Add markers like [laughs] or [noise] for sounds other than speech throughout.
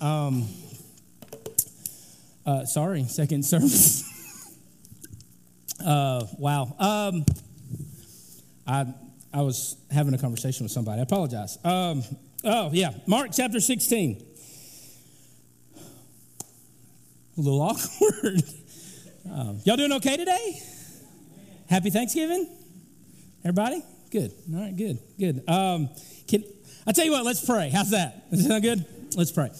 Um, uh, sorry, second service. [laughs] uh, wow. Um, I I was having a conversation with somebody. I apologize. Um, oh yeah, Mark chapter sixteen. A little [laughs] awkward. Um, y'all doing okay today? Happy Thanksgiving, everybody. Good. All right. Good. Good. Um, can I tell you what? Let's pray. How's that? Is that good? Let's pray.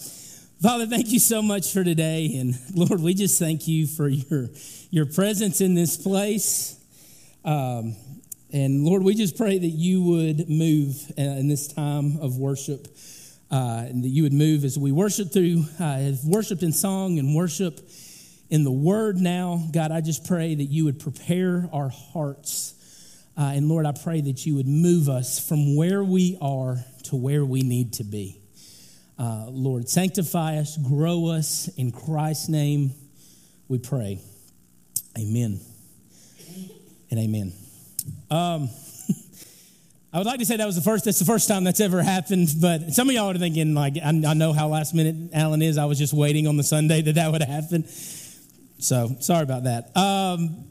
Father, thank you so much for today. And Lord, we just thank you for your, your presence in this place. Um, and Lord, we just pray that you would move uh, in this time of worship, uh, and that you would move as we worship through, uh, have worshiped in song and worship in the word now. God, I just pray that you would prepare our hearts. Uh, and Lord, I pray that you would move us from where we are to where we need to be. Uh, Lord, sanctify us, grow us. In Christ's name, we pray. Amen and amen. Um, [laughs] I would like to say that was the first. That's the first time that's ever happened. But some of y'all are thinking, like, I, I know how last minute Alan is. I was just waiting on the Sunday that that would happen. So sorry about that. Um,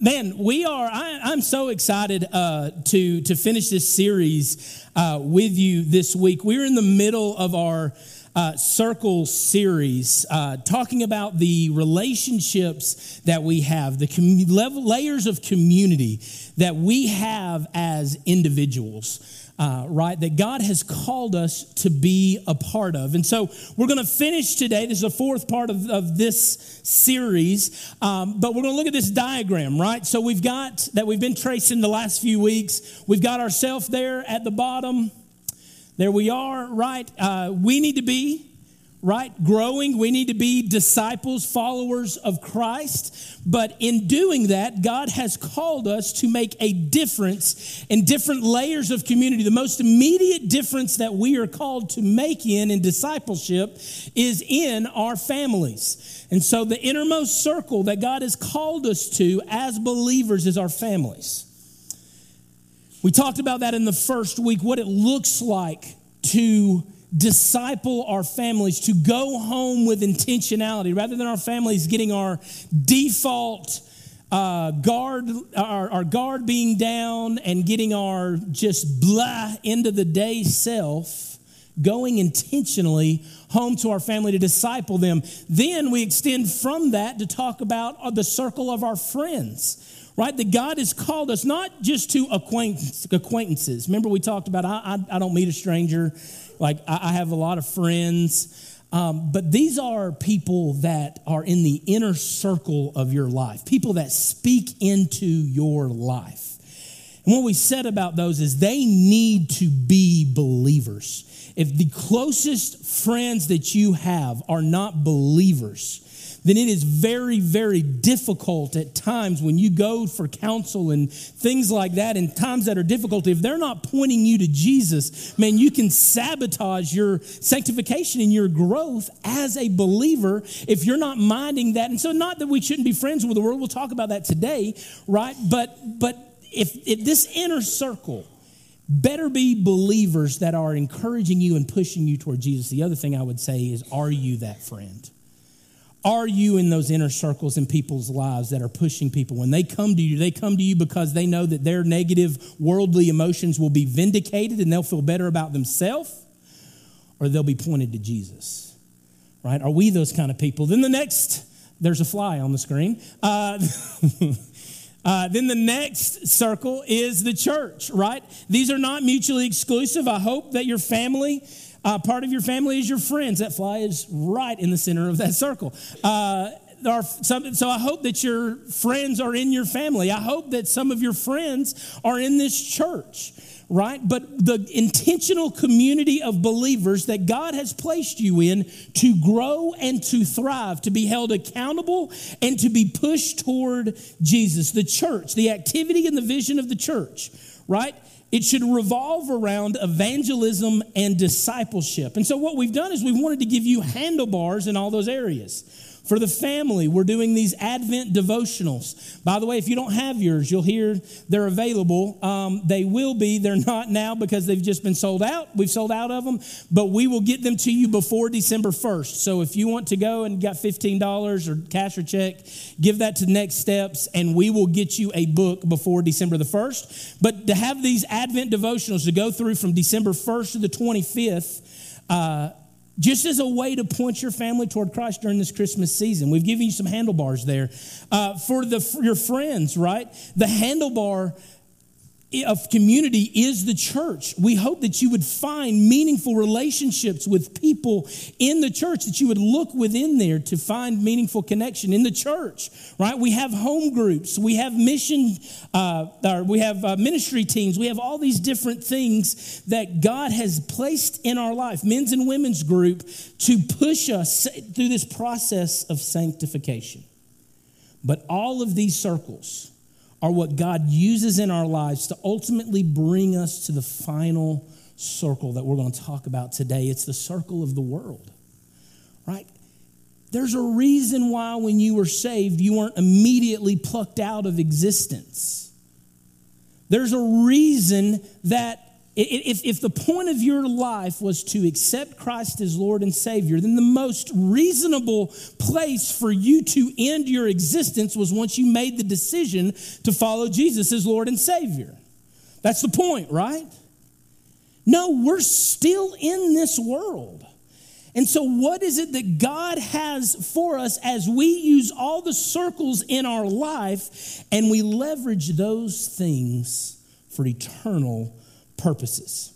man, we are. I, am so excited uh, to to finish this series uh, with you this week. We're in the middle of our uh, circle series, uh, talking about the relationships that we have, the level, layers of community that we have as individuals uh, right, that God has called us to be a part of. And so we're going to finish today. This is the fourth part of, of this series, um, but we're going to look at this diagram, right? So we've got that we've been tracing the last few weeks. We've got ourselves there at the bottom. There we are, right? Uh, we need to be right? Growing, we need to be disciples, followers of Christ. But in doing that, God has called us to make a difference in different layers of community. The most immediate difference that we are called to make in in discipleship is in our families. And so the innermost circle that God has called us to as believers is our families. We talked about that in the first week, what it looks like to disciple our families, to go home with intentionality, rather than our families getting our default uh, guard, our, our guard being down and getting our just blah end of the day self, going intentionally home to our family to disciple them. Then we extend from that to talk about the circle of our friends right? That God has called us not just to acquaintances. Remember, we talked about I, I, I don't meet a stranger. Like, I, I have a lot of friends. Um, but these are people that are in the inner circle of your life, people that speak into your life. And what we said about those is they need to be believers. If the closest friends that you have are not believers, then it is very, very difficult at times when you go for counsel and things like that, in times that are difficult. If they're not pointing you to Jesus, man, you can sabotage your sanctification and your growth as a believer if you're not minding that. And so, not that we shouldn't be friends with the world, we'll talk about that today, right? But, but if, if this inner circle, better be believers that are encouraging you and pushing you toward Jesus. The other thing I would say is, are you that friend? Are you in those inner circles in people's lives that are pushing people? When they come to you, they come to you because they know that their negative worldly emotions will be vindicated and they'll feel better about themselves, or they'll be pointed to Jesus, right? Are we those kind of people? Then the next, there's a fly on the screen. Uh, [laughs] Uh, then the next circle is the church, right? These are not mutually exclusive. I hope that your family uh, part of your family is your friends. That fly is right in the center of that circle. Uh, some, so I hope that your friends are in your family. I hope that some of your friends are in this church, right? But the intentional community of believers that God has placed you in to grow and to thrive, to be held accountable and to be pushed toward Jesus. The church, the activity and the vision of the church, right? It should revolve around evangelism and discipleship. And so, what we've done is we've wanted to give you handlebars in all those areas. For the family, we're doing these Advent devotionals. By the way, if you don't have yours, you'll hear they're available. Um, they will be. They're not now because they've just been sold out. We've sold out of them, but we will get them to you before December 1st. So if you want to go and got $15 or cash or check, give that to Next Steps and we will get you a book before December the 1st. But to have these Advent devotionals to go through from December 1st to the 25th, uh, just as a way to point your family toward Christ during this Christmas season. We've given you some handlebars there. Uh, for, the, for your friends, right? The handlebar of community is the church. We hope that you would find meaningful relationships with people in the church, that you would look within there to find meaningful connection in the church, right? We have home groups, we have mission, uh, or we have uh, ministry teams, we have all these different things that God has placed in our life, men's and women's group, to push us through this process of sanctification. But all of these circles, are what God uses in our lives to ultimately bring us to the final circle that we're going to talk about today. It's the circle of the world, right? There's a reason why when you were saved, you weren't immediately plucked out of existence. There's a reason that if, if the point of your life was to accept Christ as Lord and Savior, then the most reasonable place for you to end your existence was once you made the decision to follow Jesus as Lord and Savior. That's the point, right? No, we're still in this world. And so, what is it that God has for us as we use all the circles in our life and we leverage those things for eternal purposes.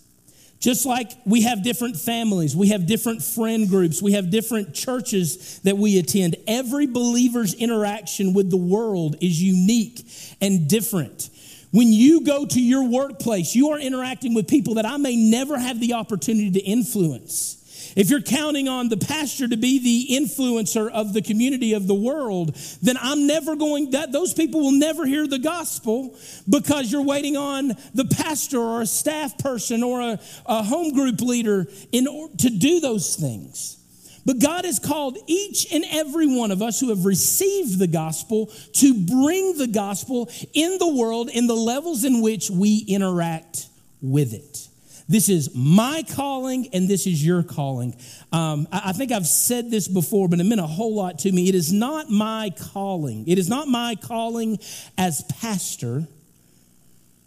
Just like we have different families, we have different friend groups, we have different churches that we attend. Every believer's interaction with the world is unique and different. When you go to your workplace, you are interacting with people that I may never have the opportunity to influence. If you're counting on the pastor to be the influencer of the community of the world, then I'm never going that those people will never hear the gospel because you're waiting on the pastor or a staff person or a, a home group leader in to do those things. But God has called each and every one of us who have received the gospel to bring the gospel in the world in the levels in which we interact with it. This is my calling and this is your calling. Um, I, I think I've said this before, but it meant a whole lot to me. It is not my calling. It is not my calling as pastor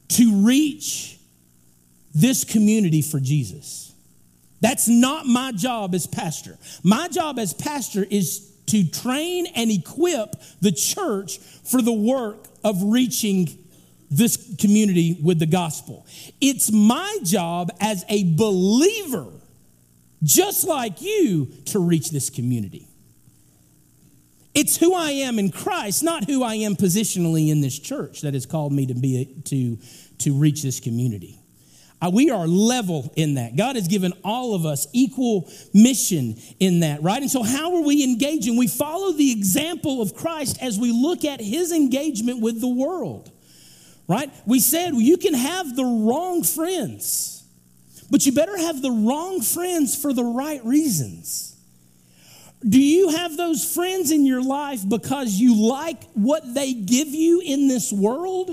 to reach this community for Jesus. That's not my job as pastor. My job as pastor is to train and equip the church for the work of reaching this community with the gospel. It's my job as a believer, just like you, to reach this community. It's who I am in Christ, not who I am positionally in this church that has called me to be to, to reach this community. Uh, we are level in that. God has given all of us equal mission in that, right? And so, how are we engaging? We follow the example of Christ as we look at his engagement with the world right? We said you can have the wrong friends, but you better have the wrong friends for the right reasons. Do you have those friends in your life because you like what they give you in this world?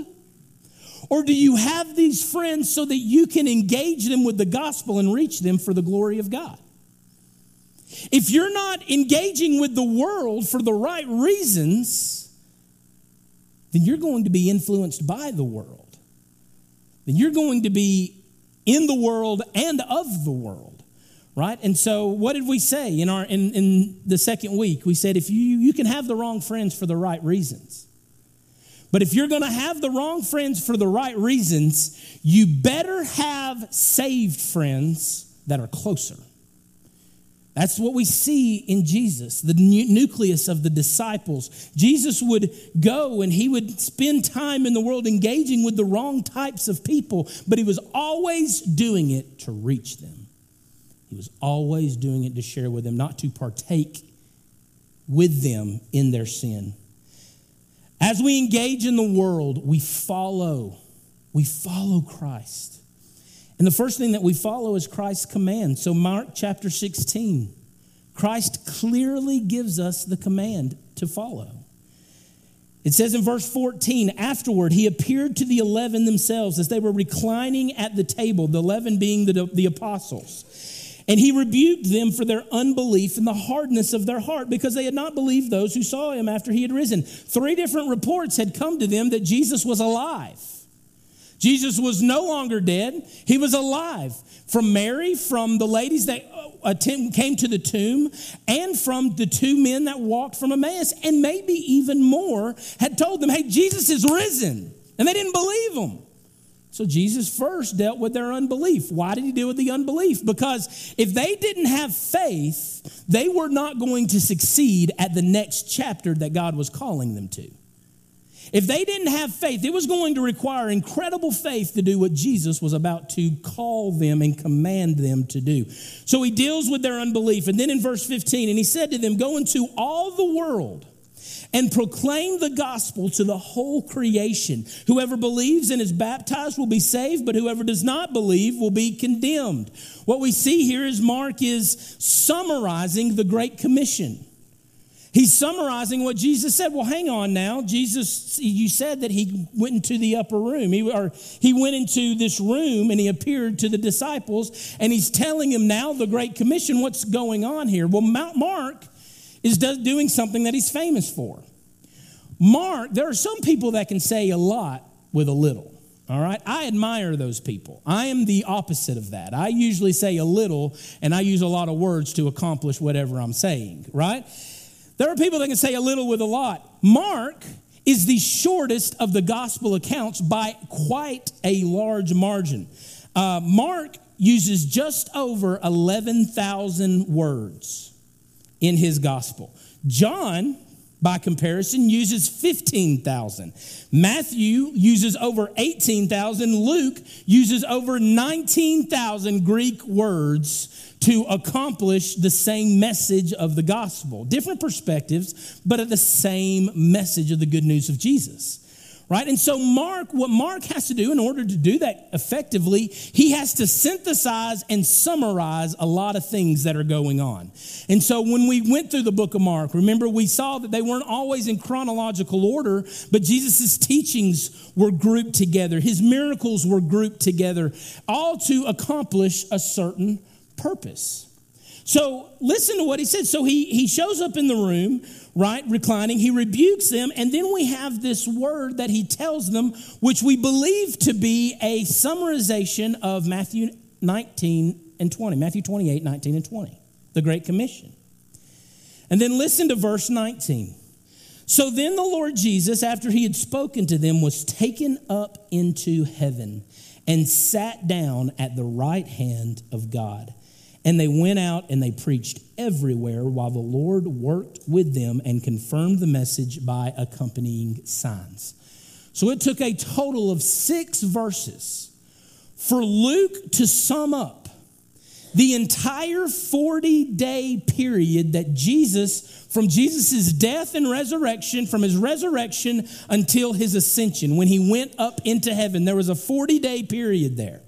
Or do you have these friends so that you can engage them with the gospel and reach them for the glory of God? If you're not engaging with the world for the right reasons, then you're going to be influenced by the world. Then you're going to be in the world and of the world, right? And so, what did we say in our in, in the second week? We said if you you can have the wrong friends for the right reasons. But if you're going to have the wrong friends for the right reasons, you better have saved friends that are closer. That's what we see in Jesus, the nucleus of the disciples. Jesus would go and he would spend time in the world engaging with the wrong types of people, but he was always doing it to reach them. He was always doing it to share with them, not to partake with them in their sin. As we engage in the world, we follow, we follow Christ. And the first thing that we follow is Christ's command. So, Mark chapter 16, Christ clearly gives us the command to follow. It says in verse 14, afterward, he appeared to the eleven themselves as they were reclining at the table, the eleven being the, the apostles. And he rebuked them for their unbelief and the hardness of their heart because they had not believed those who saw him after he had risen. Three different reports had come to them that Jesus was alive. Jesus was no longer dead, he was alive. From Mary, from the ladies that uh, came to the tomb, and from the two men that walked from Emmaus, and maybe even more, had told them, Hey, Jesus is risen. And they didn't believe him. So Jesus first dealt with their unbelief. Why did he deal with the unbelief? Because if they didn't have faith, they were not going to succeed at the next chapter that God was calling them to. If they didn't have faith, it was going to require incredible faith to do what Jesus was about to call them and command them to do. So he deals with their unbelief. And then in verse 15, and he said to them, Go into all the world and proclaim the gospel to the whole creation. Whoever believes and is baptized will be saved, but whoever does not believe will be condemned. What we see here is Mark is summarizing the Great Commission. He's summarizing what Jesus said. Well, hang on now. Jesus, you said that he went into the upper room. He, or he went into this room and he appeared to the disciples and he's telling them now the Great Commission, what's going on here. Well, Mount Mark is doing something that he's famous for. Mark, there are some people that can say a lot with a little. All right. I admire those people. I am the opposite of that. I usually say a little and I use a lot of words to accomplish whatever I'm saying, right? There are people that can say a little with a lot. Mark is the shortest of the gospel accounts by quite a large margin. Uh, Mark uses just over 11,000 words in his gospel. John, by comparison, uses 15,000. Matthew uses over 18,000. Luke uses over 19,000 Greek words to accomplish the same message of the gospel. Different perspectives, but at the same message of the good news of Jesus. Right? And so, Mark, what Mark has to do in order to do that effectively, he has to synthesize and summarize a lot of things that are going on. And so, when we went through the book of Mark, remember we saw that they weren't always in chronological order, but Jesus' teachings were grouped together, his miracles were grouped together, all to accomplish a certain purpose. So listen to what he said. So he, he shows up in the room, right, reclining. He rebukes them. And then we have this word that he tells them, which we believe to be a summarization of Matthew 19 and 20, Matthew 28, 19 and 20, the Great Commission. And then listen to verse 19. So then the Lord Jesus, after he had spoken to them, was taken up into heaven and sat down at the right hand of God. And they went out and they preached everywhere while the Lord worked with them and confirmed the message by accompanying signs. So it took a total of six verses for Luke to sum up the entire 40 day period that Jesus, from Jesus' death and resurrection, from his resurrection until his ascension, when he went up into heaven, there was a 40 day period there.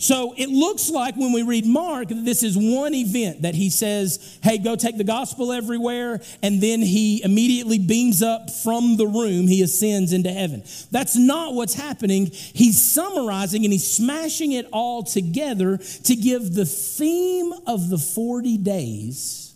So it looks like when we read Mark, this is one event that he says, hey, go take the gospel everywhere. And then he immediately beams up from the room. He ascends into heaven. That's not what's happening. He's summarizing and he's smashing it all together to give the theme of the 40 days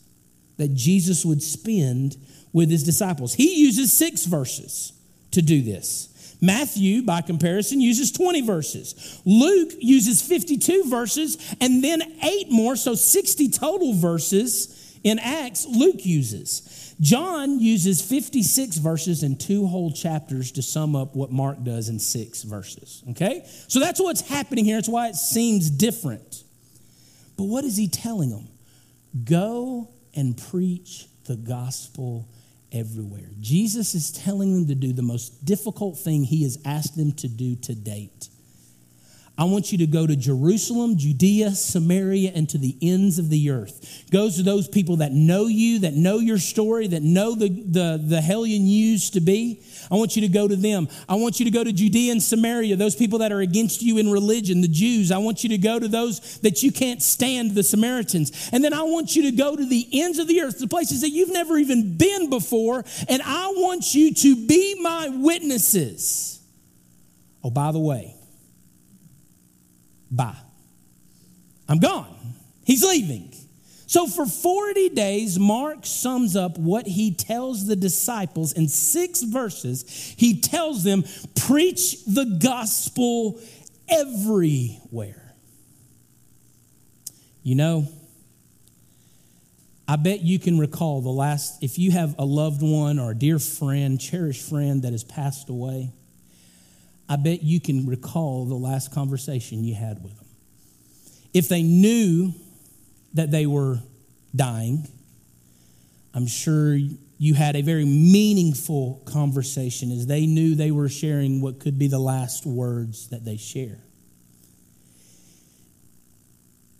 that Jesus would spend with his disciples. He uses six verses to do this. Matthew, by comparison, uses 20 verses. Luke uses 52 verses and then eight more, so 60 total verses in Acts, Luke uses. John uses 56 verses and two whole chapters to sum up what Mark does in six verses. Okay? So that's what's happening here. It's why it seems different. But what is he telling them? Go and preach the gospel everywhere. Jesus is telling them to do the most difficult thing he has asked them to do to date. I want you to go to Jerusalem, Judea, Samaria, and to the ends of the earth. Goes to those people that know you, that know your story, that know the, the, the hellion you used to be. I want you to go to them. I want you to go to Judea and Samaria, those people that are against you in religion, the Jews. I want you to go to those that you can't stand, the Samaritans. And then I want you to go to the ends of the earth, the places that you've never even been before. And I want you to be my witnesses. Oh, by the way, bye. I'm gone. He's leaving. So, for 40 days, Mark sums up what he tells the disciples in six verses. He tells them, Preach the gospel everywhere. You know, I bet you can recall the last, if you have a loved one or a dear friend, cherished friend that has passed away, I bet you can recall the last conversation you had with them. If they knew that they were dying. I'm sure you had a very meaningful conversation as they knew they were sharing what could be the last words that they share.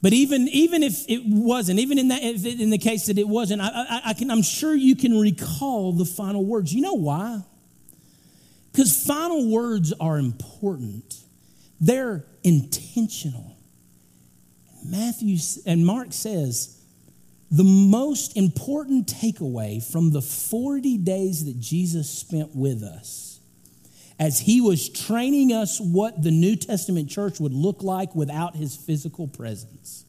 But even, even if it wasn't, even in, that, in the case that it wasn't, I, I, I can, I'm sure you can recall the final words. You know why? Because final words are important, they're intentional. Matthew and Mark says the most important takeaway from the 40 days that Jesus spent with us as he was training us what the New Testament church would look like without his physical presence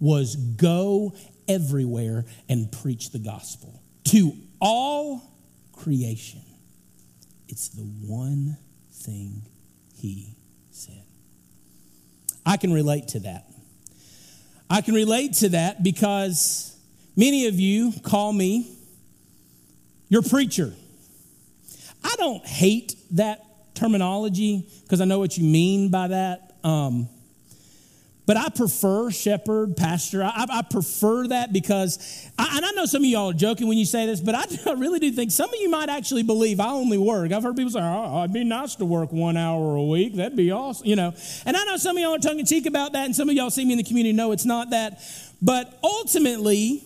was go everywhere and preach the gospel to all creation. It's the one thing he said. I can relate to that. I can relate to that because many of you call me your preacher. I don't hate that terminology because I know what you mean by that. Um, but I prefer shepherd, pastor. I, I prefer that because, I, and I know some of y'all are joking when you say this, but I, [laughs] I, really do think some of you might actually believe I only work. I've heard people say, oh, it'd be nice to work one hour a week. That'd be awesome, you know. And I know some of y'all are tongue in cheek about that, and some of y'all see me in the community know it's not that. But ultimately,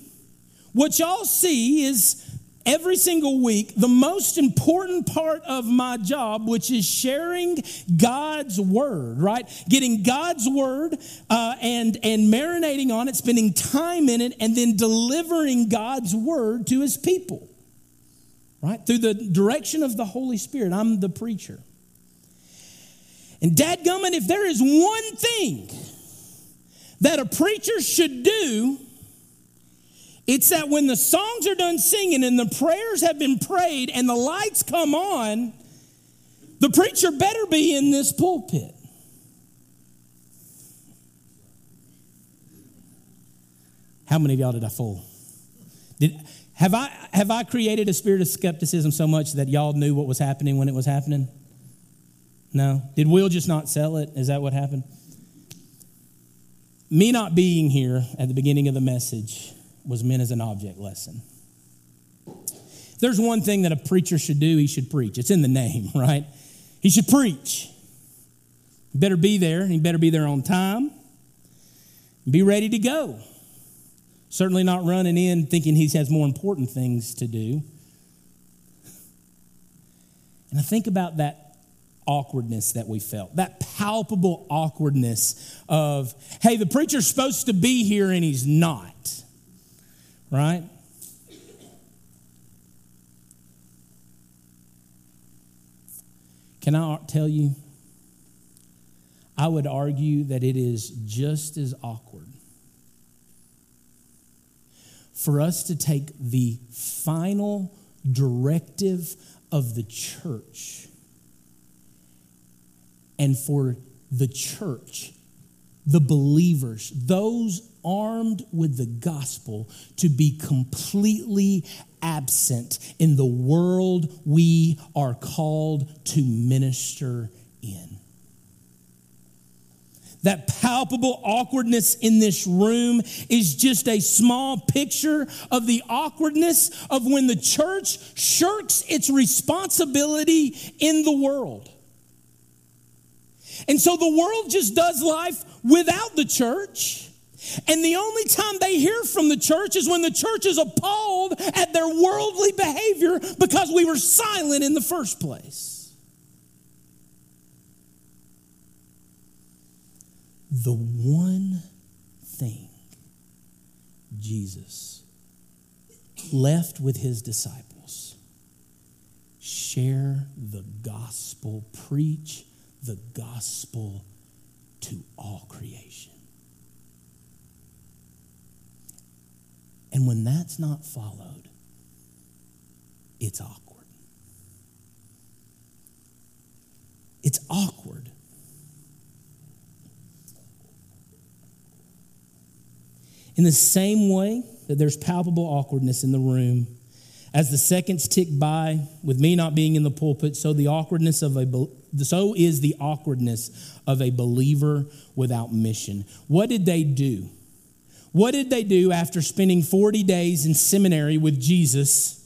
what y'all see is every single week the most important part of my job, which is sharing God's word, right? Getting God's word uh, and, and marinating on it, spending time in it, and then delivering God's word to his people, right? Through the direction of the Holy Spirit. I'm the preacher. And dadgummit, if there is one thing that a preacher should do, it's that when the songs are done singing and the prayers have been prayed and the lights come on, the preacher better be in this pulpit. How many of y'all did I fool? Did, have, I, have I created a spirit of skepticism so much that y'all knew what was happening when it was happening? No. Did Will just not sell it? Is that what happened? Me not being here at the beginning of the message was meant as an object lesson. there's one thing that a preacher should do, he should preach. It's in the name, [laughs] right? He should preach. He better be there, he better be there on time. Be ready to go. Certainly not running in thinking he has more important things to do. And I think about that awkwardness that we felt, that palpable awkwardness of, hey, the preacher's supposed to be here and he's not right? Can I tell you? I would argue that it is just as awkward for us to take the final directive of the church and for the church, the believers, those armed with the gospel to be completely absent in the world we are called to minister in. That palpable awkwardness in this room is just a small picture of the awkwardness of when the church shirks its responsibility in the world. And so the world just does life without the church And the only time they hear from the church is when the church is appalled at their worldly behavior because we were silent in the first place. The one thing Jesus left with his disciples share the gospel, preach the gospel to all creation. And when that's not followed, it's awkward. It's awkward. In the same way that there's palpable awkwardness in the room, as the seconds tick by with me not being in the pulpit, so the awkwardness of a so is the awkwardness of a believer without mission. What did they do? What did they do after spending 40 days in seminary with Jesus,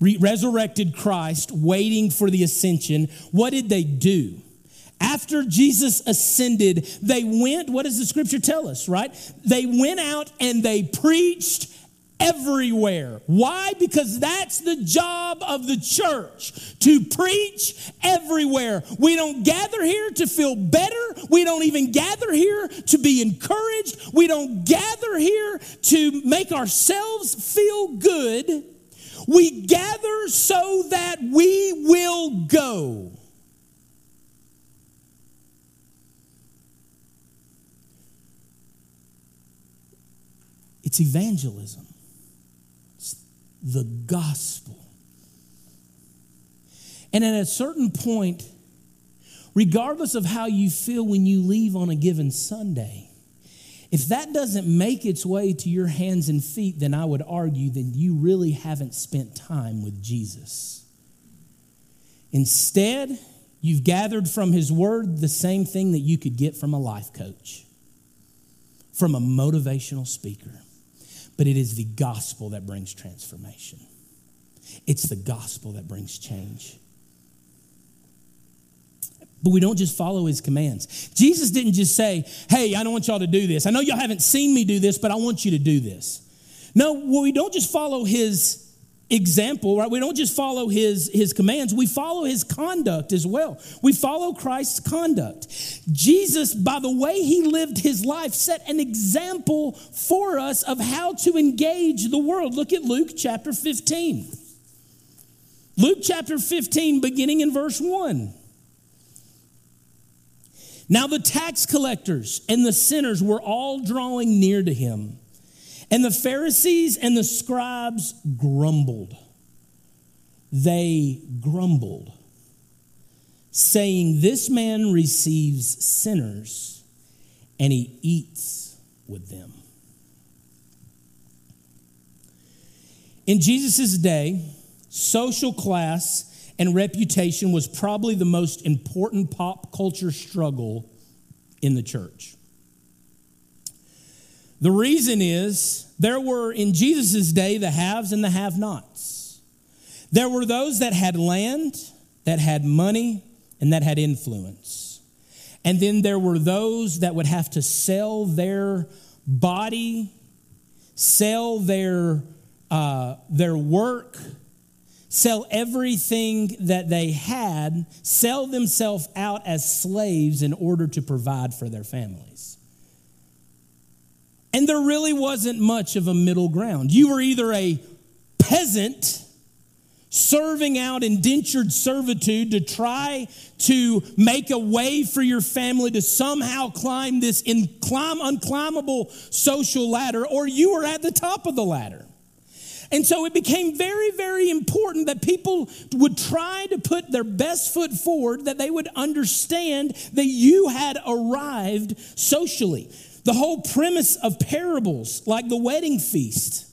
resurrected Christ, waiting for the ascension? What did they do? After Jesus ascended, they went, what does the scripture tell us, right? They went out and they preached everywhere. Why? Because that's the job of the church to preach everywhere. We don't gather here to feel better. We don't even gather here to be encouraged. We don't gather here to make ourselves feel good. We gather so that we will go. It's evangelism the gospel. And at a certain point, regardless of how you feel when you leave on a given Sunday, if that doesn't make its way to your hands and feet, then I would argue that you really haven't spent time with Jesus. Instead, you've gathered from his word the same thing that you could get from a life coach, from a motivational speaker but it is the gospel that brings transformation. It's the gospel that brings change. But we don't just follow his commands. Jesus didn't just say, Hey, I don't want y'all to do this. I know y'all haven't seen me do this, but I want you to do this. No, we don't just follow his example, right? We don't just follow his, his commands, we follow his conduct as well. We follow Christ's conduct. Jesus, by the way he lived his life, set an example for us of how to engage the world. Look at Luke chapter 15. Luke chapter 15, beginning in verse 1. Now the tax collectors and the sinners were all drawing near to him. And the Pharisees and the scribes grumbled. They grumbled, saying, This man receives sinners and he eats with them. In Jesus' day, social class and reputation was probably the most important pop culture struggle in the church. The reason is there were in Jesus' day the haves and the have nots. There were those that had land, that had money, and that had influence. And then there were those that would have to sell their body, sell their, uh, their work, sell everything that they had, sell themselves out as slaves in order to provide for their families. And there really wasn't much of a middle ground. You were either a peasant serving out indentured servitude to try to make a way for your family to somehow climb this inclim- unclimbable social ladder, or you were at the top of the ladder. And so it became very, very important that people would try to put their best foot forward, that they would understand that you had arrived socially. The whole premise of parables, like the wedding feast,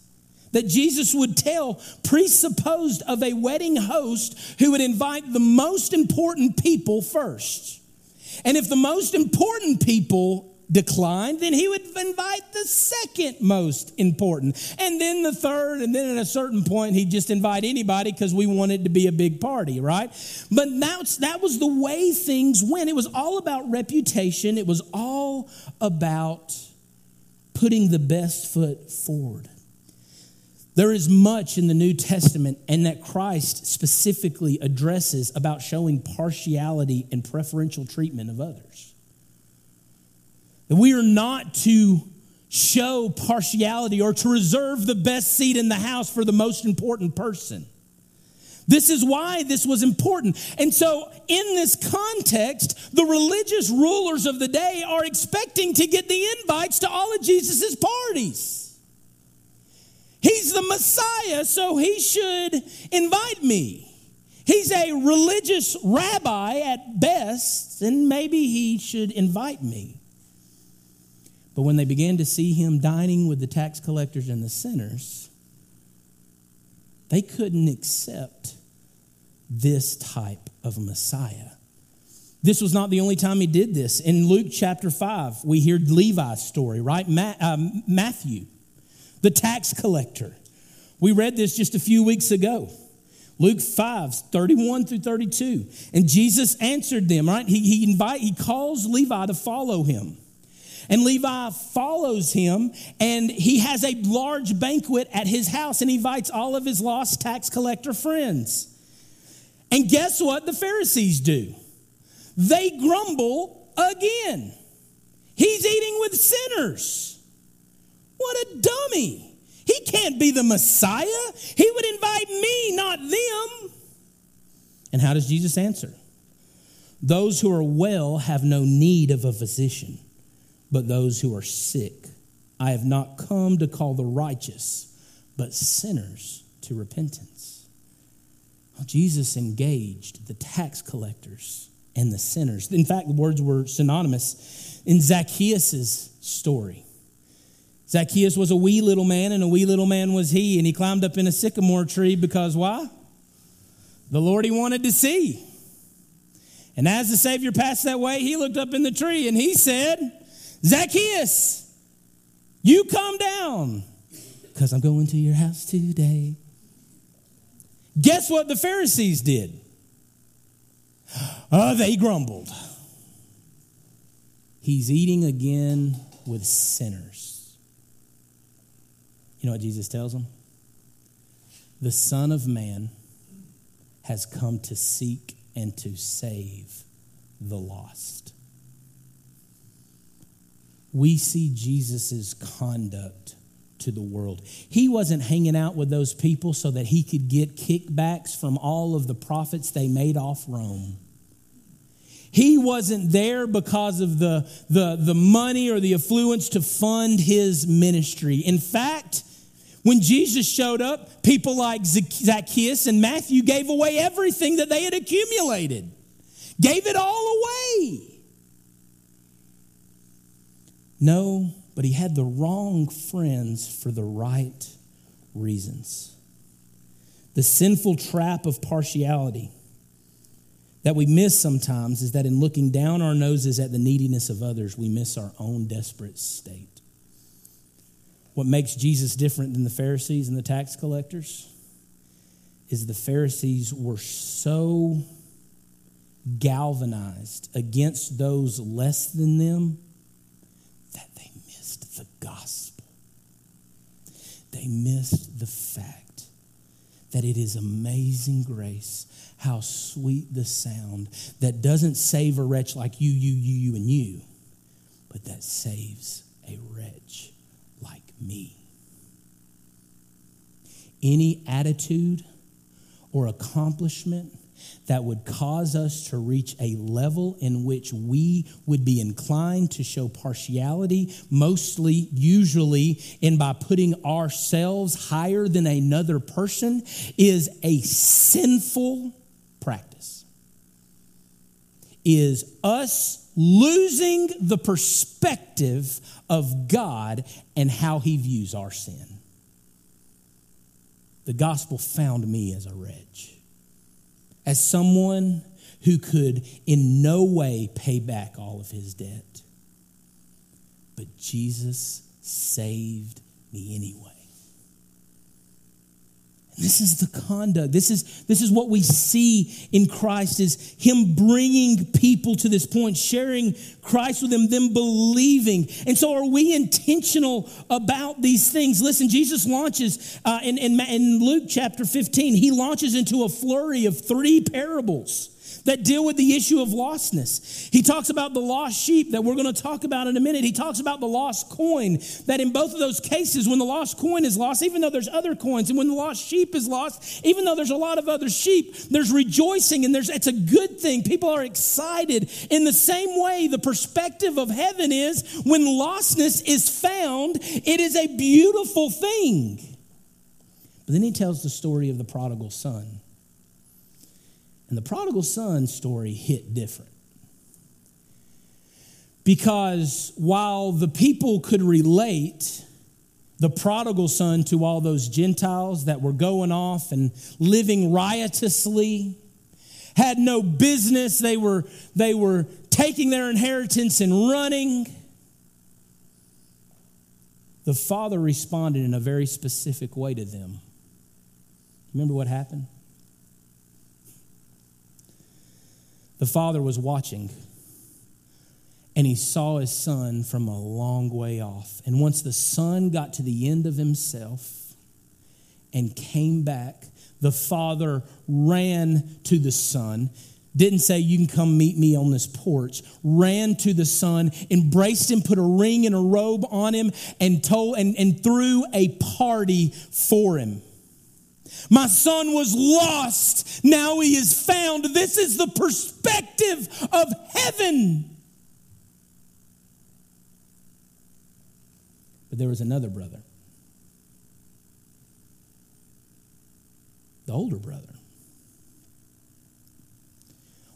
that Jesus would tell presupposed of a wedding host who would invite the most important people first. And if the most important people declined, then he would invite the second most important, and then the third, and then at a certain point, he'd just invite anybody because we wanted to be a big party, right? But that's, that was the way things went. It was all about reputation, it was all about putting the best foot forward. There is much in the New Testament and that Christ specifically addresses about showing partiality and preferential treatment of others. That we are not to show partiality or to reserve the best seat in the house for the most important person. This is why this was important. And so, in this context, the religious rulers of the day are expecting to get the invites to all of Jesus' parties. He's the Messiah, so he should invite me. He's a religious rabbi at best, and maybe he should invite me. But when they began to see him dining with the tax collectors and the sinners, they couldn't accept this type of Messiah. This was not the only time he did this. In Luke chapter 5, we hear Levi's story, right? Ma- uh, Matthew the tax collector. We read this just a few weeks ago. Luke 5, 31 through 32. And Jesus answered them, right? He, he, invite, he calls Levi to follow him. And Levi follows him, and he has a large banquet at his house, and invites all of his lost tax collector friends. And guess what the Pharisees do? They grumble again. He's eating with sinners. What a dummy. He can't be the Messiah. He would invite me, not them. And how does Jesus answer? Those who are well have no need of a physician, but those who are sick. I have not come to call the righteous, but sinners to repentance. Jesus engaged the tax collectors and the sinners. In fact, the words were synonymous in Zacchaeus' story. Zacchaeus was a wee little man, and a wee little man was he, and he climbed up in a sycamore tree because why? The Lord he wanted to see. And as the Savior passed that way, he looked up in the tree and he said, Zacchaeus, you come down because I'm going to your house today. Guess what the Pharisees did? Oh, they grumbled. He's eating again with sinners. You know what Jesus tells them? The Son of Man has come to seek and to save the lost. We see Jesus' conduct to the world. He wasn't hanging out with those people so that he could get kickbacks from all of the profits they made off Rome. He wasn't there because of the, the, the money or the affluence to fund his ministry. In fact, when Jesus showed up, people like Zacchaeus and Matthew gave away everything that they had accumulated, gave it all away. No, but he had the wrong friends for the right reasons. The sinful trap of partiality that we miss sometimes is that in looking down our noses at the neediness of others, we miss our own desperate state. What makes Jesus different than the Pharisees and the tax collectors is the Pharisees were so galvanized against those less than them that they missed the gospel. They missed the fact that it is amazing grace, how sweet the sound that doesn't save a wretch like you, you, you, you, and you, but that saves a wretch like me. Any attitude or accomplishment that would cause us to reach a level in which we would be inclined to show partiality, mostly, usually, and by putting ourselves higher than another person, is a sinful practice. Is us losing the perspective of God and how he views our sin. The gospel found me as a wretch, as someone who could in no way pay back all of his debt. But Jesus saved me anyway. This is the conduct. This is, this is what we see in Christ is him bringing people to this point, sharing Christ with them, them believing. And so are we intentional about these things? Listen, Jesus launches uh, in, in, in Luke chapter 15, he launches into a flurry of three parables that deal with the issue of lostness. He talks about the lost sheep that we're going to talk about in a minute. He talks about the lost coin, that in both of those cases, when the lost coin is lost, even though there's other coins, and when the lost sheep is lost, even though there's a lot of other sheep, there's rejoicing and there's it's a good thing. People are excited. In the same way, the perspective of heaven is when lostness is found, it is a beautiful thing. But then he tells the story of the prodigal son. And the prodigal son story hit different. Because while the people could relate the prodigal son to all those Gentiles that were going off and living riotously, had no business, they were, they were taking their inheritance and running. The father responded in a very specific way to them. Remember what happened? The father was watching and he saw his son from a long way off. And once the son got to the end of himself and came back, the father ran to the son. Didn't say, You can come meet me on this porch. Ran to the son, embraced him, put a ring and a robe on him, and told and, and threw a party for him. My son was lost. Now he is found. This is the perspective of heaven. But there was another brother, the older brother.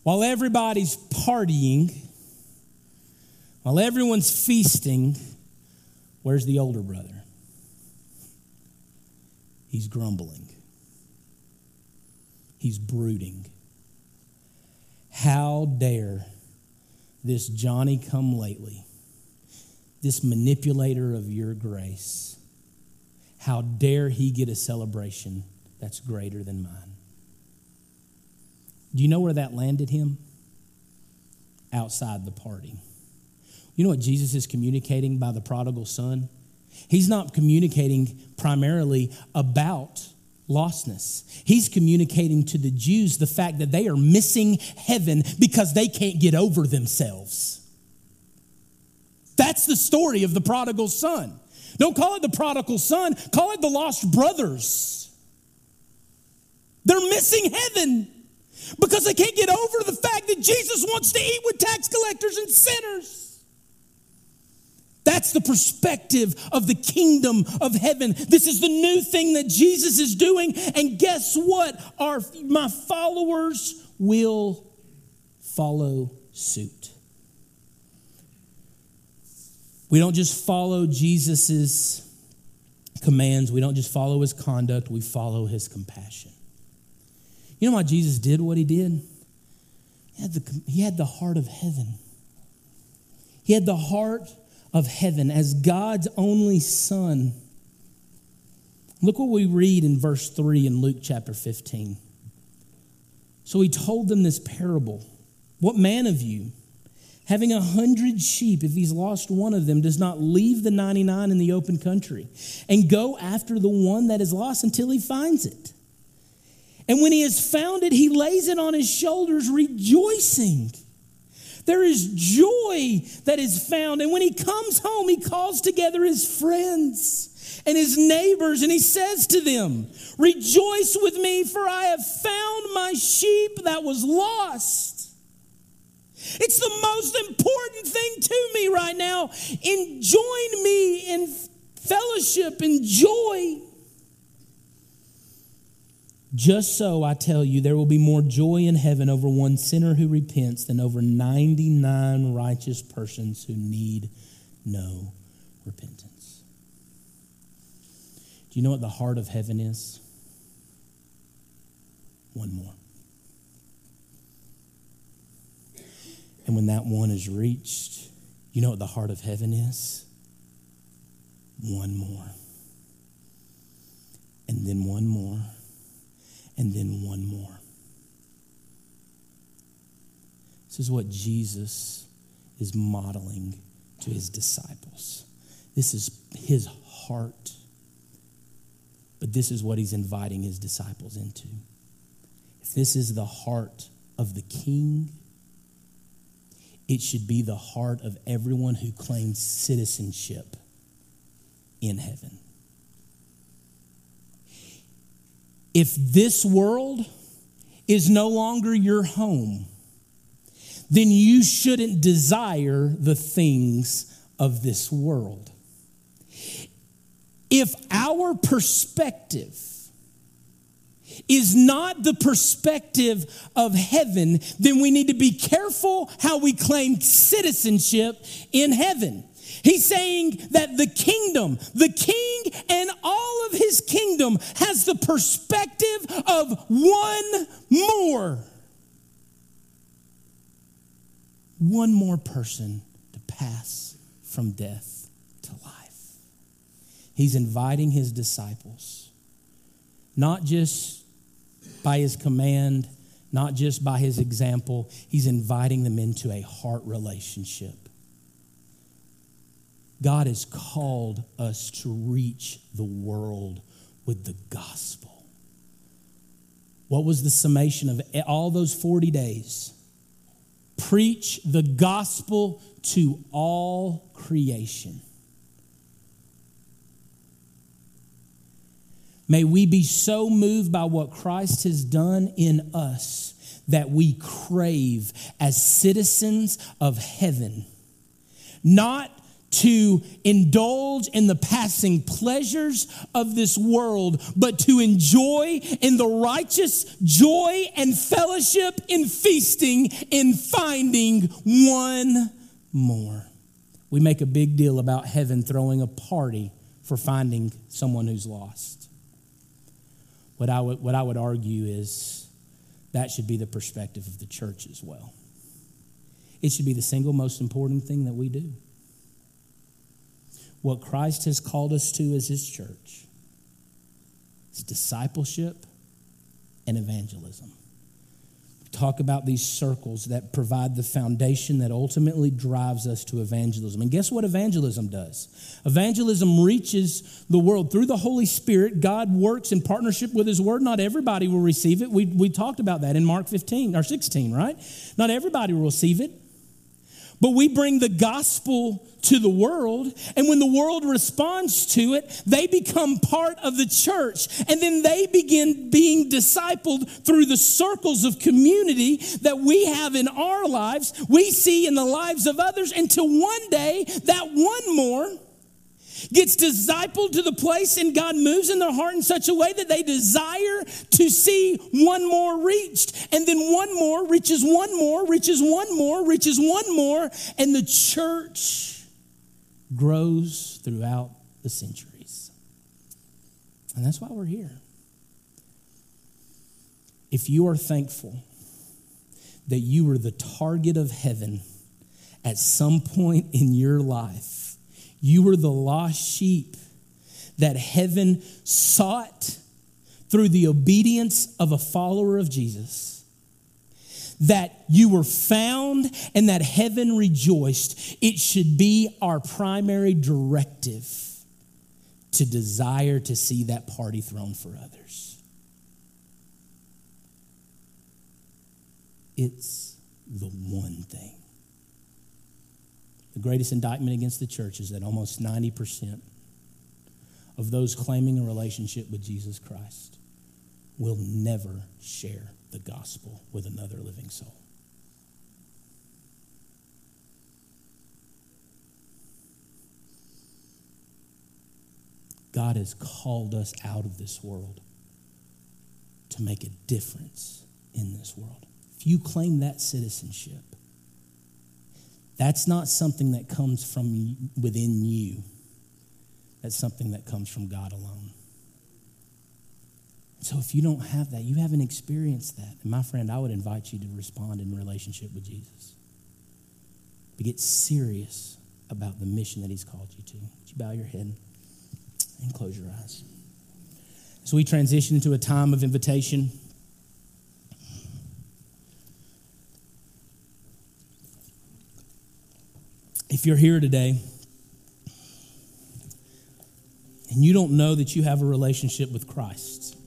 While everybody's partying, while everyone's feasting, where's the older brother? He's grumbling. He's brooding. How dare this Johnny come lately, this manipulator of your grace, how dare he get a celebration that's greater than mine? Do you know where that landed him? Outside the party. You know what Jesus is communicating by the prodigal son? He's not communicating primarily about lostness. He's communicating to the Jews the fact that they are missing heaven because they can't get over themselves. That's the story of the prodigal son. Don't call it the prodigal son, call it the lost brothers. They're missing heaven because they can't get over the fact that Jesus wants to eat with tax collectors and sinners. That's the perspective of the kingdom of heaven. This is the new thing that Jesus is doing. And guess what? Our, my followers will follow suit. We don't just follow Jesus's commands, we don't just follow his conduct, we follow his compassion. You know why Jesus did what he did? He had the, he had the heart of heaven. He had the heart of heaven as God's only Son. Look what we read in verse 3 in Luke chapter 15. So he told them this parable What man of you, having a hundred sheep, if he's lost one of them, does not leave the 99 in the open country and go after the one that is lost until he finds it? And when he has found it, he lays it on his shoulders, rejoicing. There is joy that is found. And when he comes home, he calls together his friends and his neighbors and he says to them, Rejoice with me, for I have found my sheep that was lost. It's the most important thing to me right now. And join me in fellowship and joy. Just so I tell you, there will be more joy in heaven over one sinner who repents than over 99 righteous persons who need no repentance. Do you know what the heart of heaven is? One more. And when that one is reached, you know what the heart of heaven is? One more. And then one more and then one more. This is what Jesus is modeling to his disciples. This is his heart. But this is what he's inviting his disciples into. If this is the heart of the king, it should be the heart of everyone who claims citizenship in heaven. If this world is no longer your home, then you shouldn't desire the things of this world. If our perspective is not the perspective of heaven, then we need to be careful how we claim citizenship in heaven. He's saying that the kingdom, the king and all of his kingdom has the perspective of one more. One more person to pass from death to life. He's inviting his disciples, not just by his command, not just by his example, he's inviting them into a heart relationship. God has called us to reach the world with the gospel. What was the summation of all those 40 days? Preach the gospel to all creation. May we be so moved by what Christ has done in us that we crave as citizens of heaven, not to indulge in the passing pleasures of this world, but to enjoy in the righteous joy and fellowship in feasting in finding one more. We make a big deal about heaven throwing a party for finding someone who's lost. What I would, what I would argue is that should be the perspective of the church as well. It should be the single most important thing that we do what Christ has called us to as his church. It's discipleship and evangelism. Talk about these circles that provide the foundation that ultimately drives us to evangelism. And guess what evangelism does? Evangelism reaches the world through the Holy Spirit. God works in partnership with His Word. Not everybody will receive it. We, we talked about that in Mark 15 or 16, right? Not everybody will receive it. But we bring the gospel to the world, and when the world responds to it, they become part of the church. And then they begin being discipled through the circles of community that we have in our lives, we see in the lives of others, until one day that one more gets discipled to the place and God moves in their heart in such a way that they desire to see one more reached. And then one more reaches one more, reaches one more, reaches one more. And the church grows throughout the centuries. And that's why we're here. If you are thankful that you were the target of heaven at some point in your life, you were the lost sheep that heaven sought through the obedience of a follower of Jesus. That you were found and that heaven rejoiced. It should be our primary directive to desire to see that party thrown for others. It's the one thing. The greatest indictment against the church is that almost 90% of those claiming a relationship with Jesus Christ will never share the gospel with another living soul. God has called us out of this world to make a difference in this world. If you claim that citizenship, that's not something that comes from within you. That's something that comes from God alone. So if you don't have that, you haven't experienced that. And my friend, I would invite you to respond in relationship with Jesus. But get serious about the mission that he's called you to. Would you bow your head and close your eyes? So we transition into a time of invitation. If you're here today and you don't know that you have a relationship with Christ,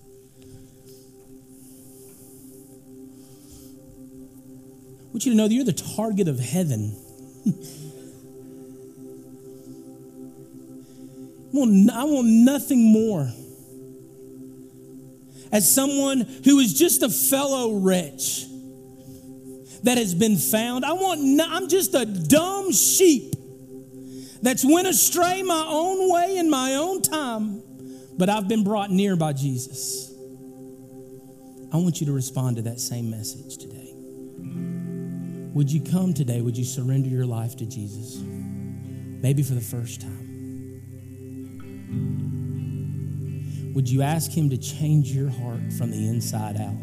want you to know that you're the target of heaven. I want, I want nothing more. As someone who is just a fellow wretch that has been found, I want, no, I'm just a dumb sheep that's went astray my own way in my own time, but I've been brought near by Jesus. I want you to respond to that same message today. Would you come today? Would you surrender your life to Jesus? Maybe for the first time. Would you ask Him to change your heart from the inside out?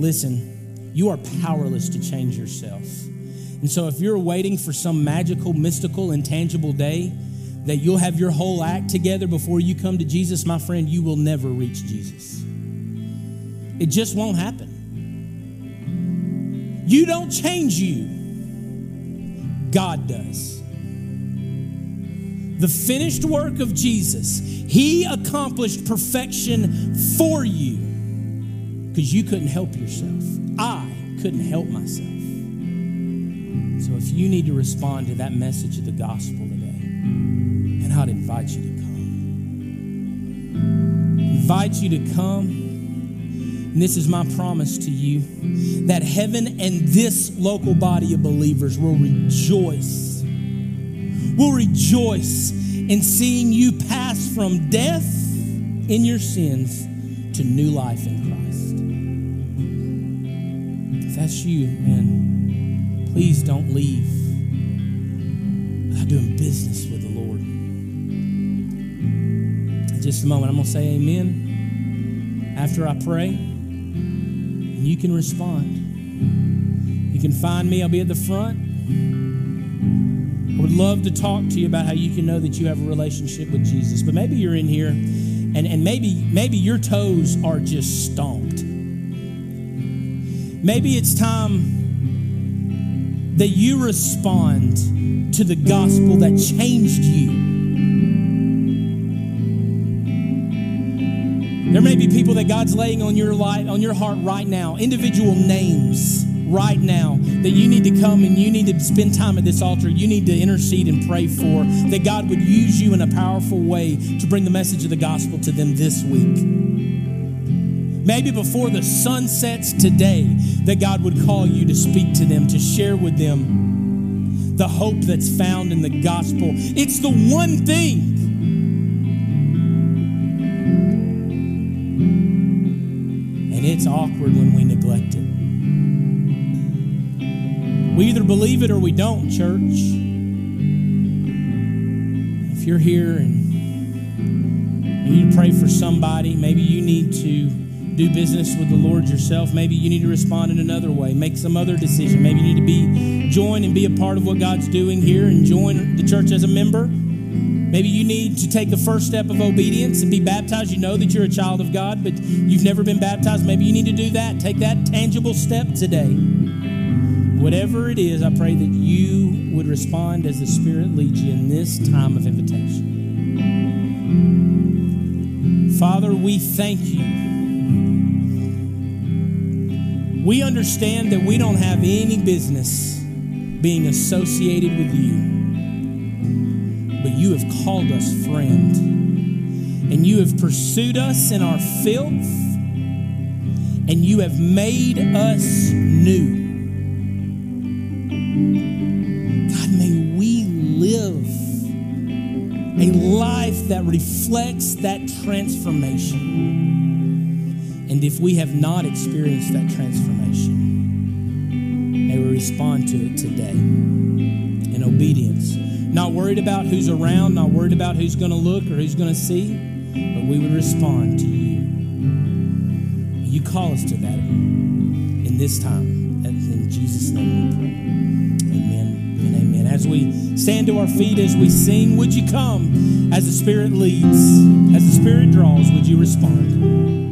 Listen, you are powerless to change yourself. And so, if you're waiting for some magical, mystical, intangible day that you'll have your whole act together before you come to Jesus, my friend, you will never reach Jesus. It just won't happen. You don't change you, God does. The finished work of Jesus he accomplished perfection for you because you couldn't help yourself. I couldn't help myself. So if you need to respond to that message of the gospel today, and I'd invite you to come. Invite you to come. And this is my promise to you that heaven and this local body of believers will rejoice. Will rejoice in seeing you pass from death in your sins to new life in Christ. If that's you, man, please don't leave without doing business with the Lord. In just a moment, I'm going to say amen after I pray, and you can respond. You can find me, I'll be at the front. I would love to talk to you about how you can know that you have a relationship with Jesus. But maybe you're in here and, and maybe, maybe your toes are just stomped. Maybe it's time that you respond to the gospel that changed you. There may be people that God's laying on your light, on your heart right now, individual names right now that you need to come and you need to spend time at this altar. You need to intercede and pray for that God would use you in a powerful way to bring the message of the gospel to them this week. Maybe before the sun sets today, that God would call you to speak to them, to share with them the hope that's found in the gospel. It's the one thing. It's awkward when we neglect it. We either believe it or we don't, church. If you're here and you need to pray for somebody, maybe you need to do business with the Lord yourself. Maybe you need to respond in another way, make some other decision. Maybe you need to be join and be a part of what God's doing here and join the church as a member. Maybe you need to take the first step of obedience and be baptized. You know that you're a child of God, but you've never been baptized. Maybe you need to do that. Take that tangible step today. Whatever it is, I pray that you would respond as the Spirit leads you in this time of invitation. Father, we thank you. We understand that we don't have any business being associated with you, but you have called us friend, and you have pursued us in our filth, and you have made us new. God, may we live a life that reflects that transformation. And if we have not experienced that transformation, may we respond to it today in obedience. Not worried about who's around, not worried about who's going to look or who's going to see, but we would respond to you. You call us to that in this time. In Jesus' name we pray Amen and amen. as we stand to our feet, as we sing, would you come as the Spirit leads, as the Spirit draws, would you respond?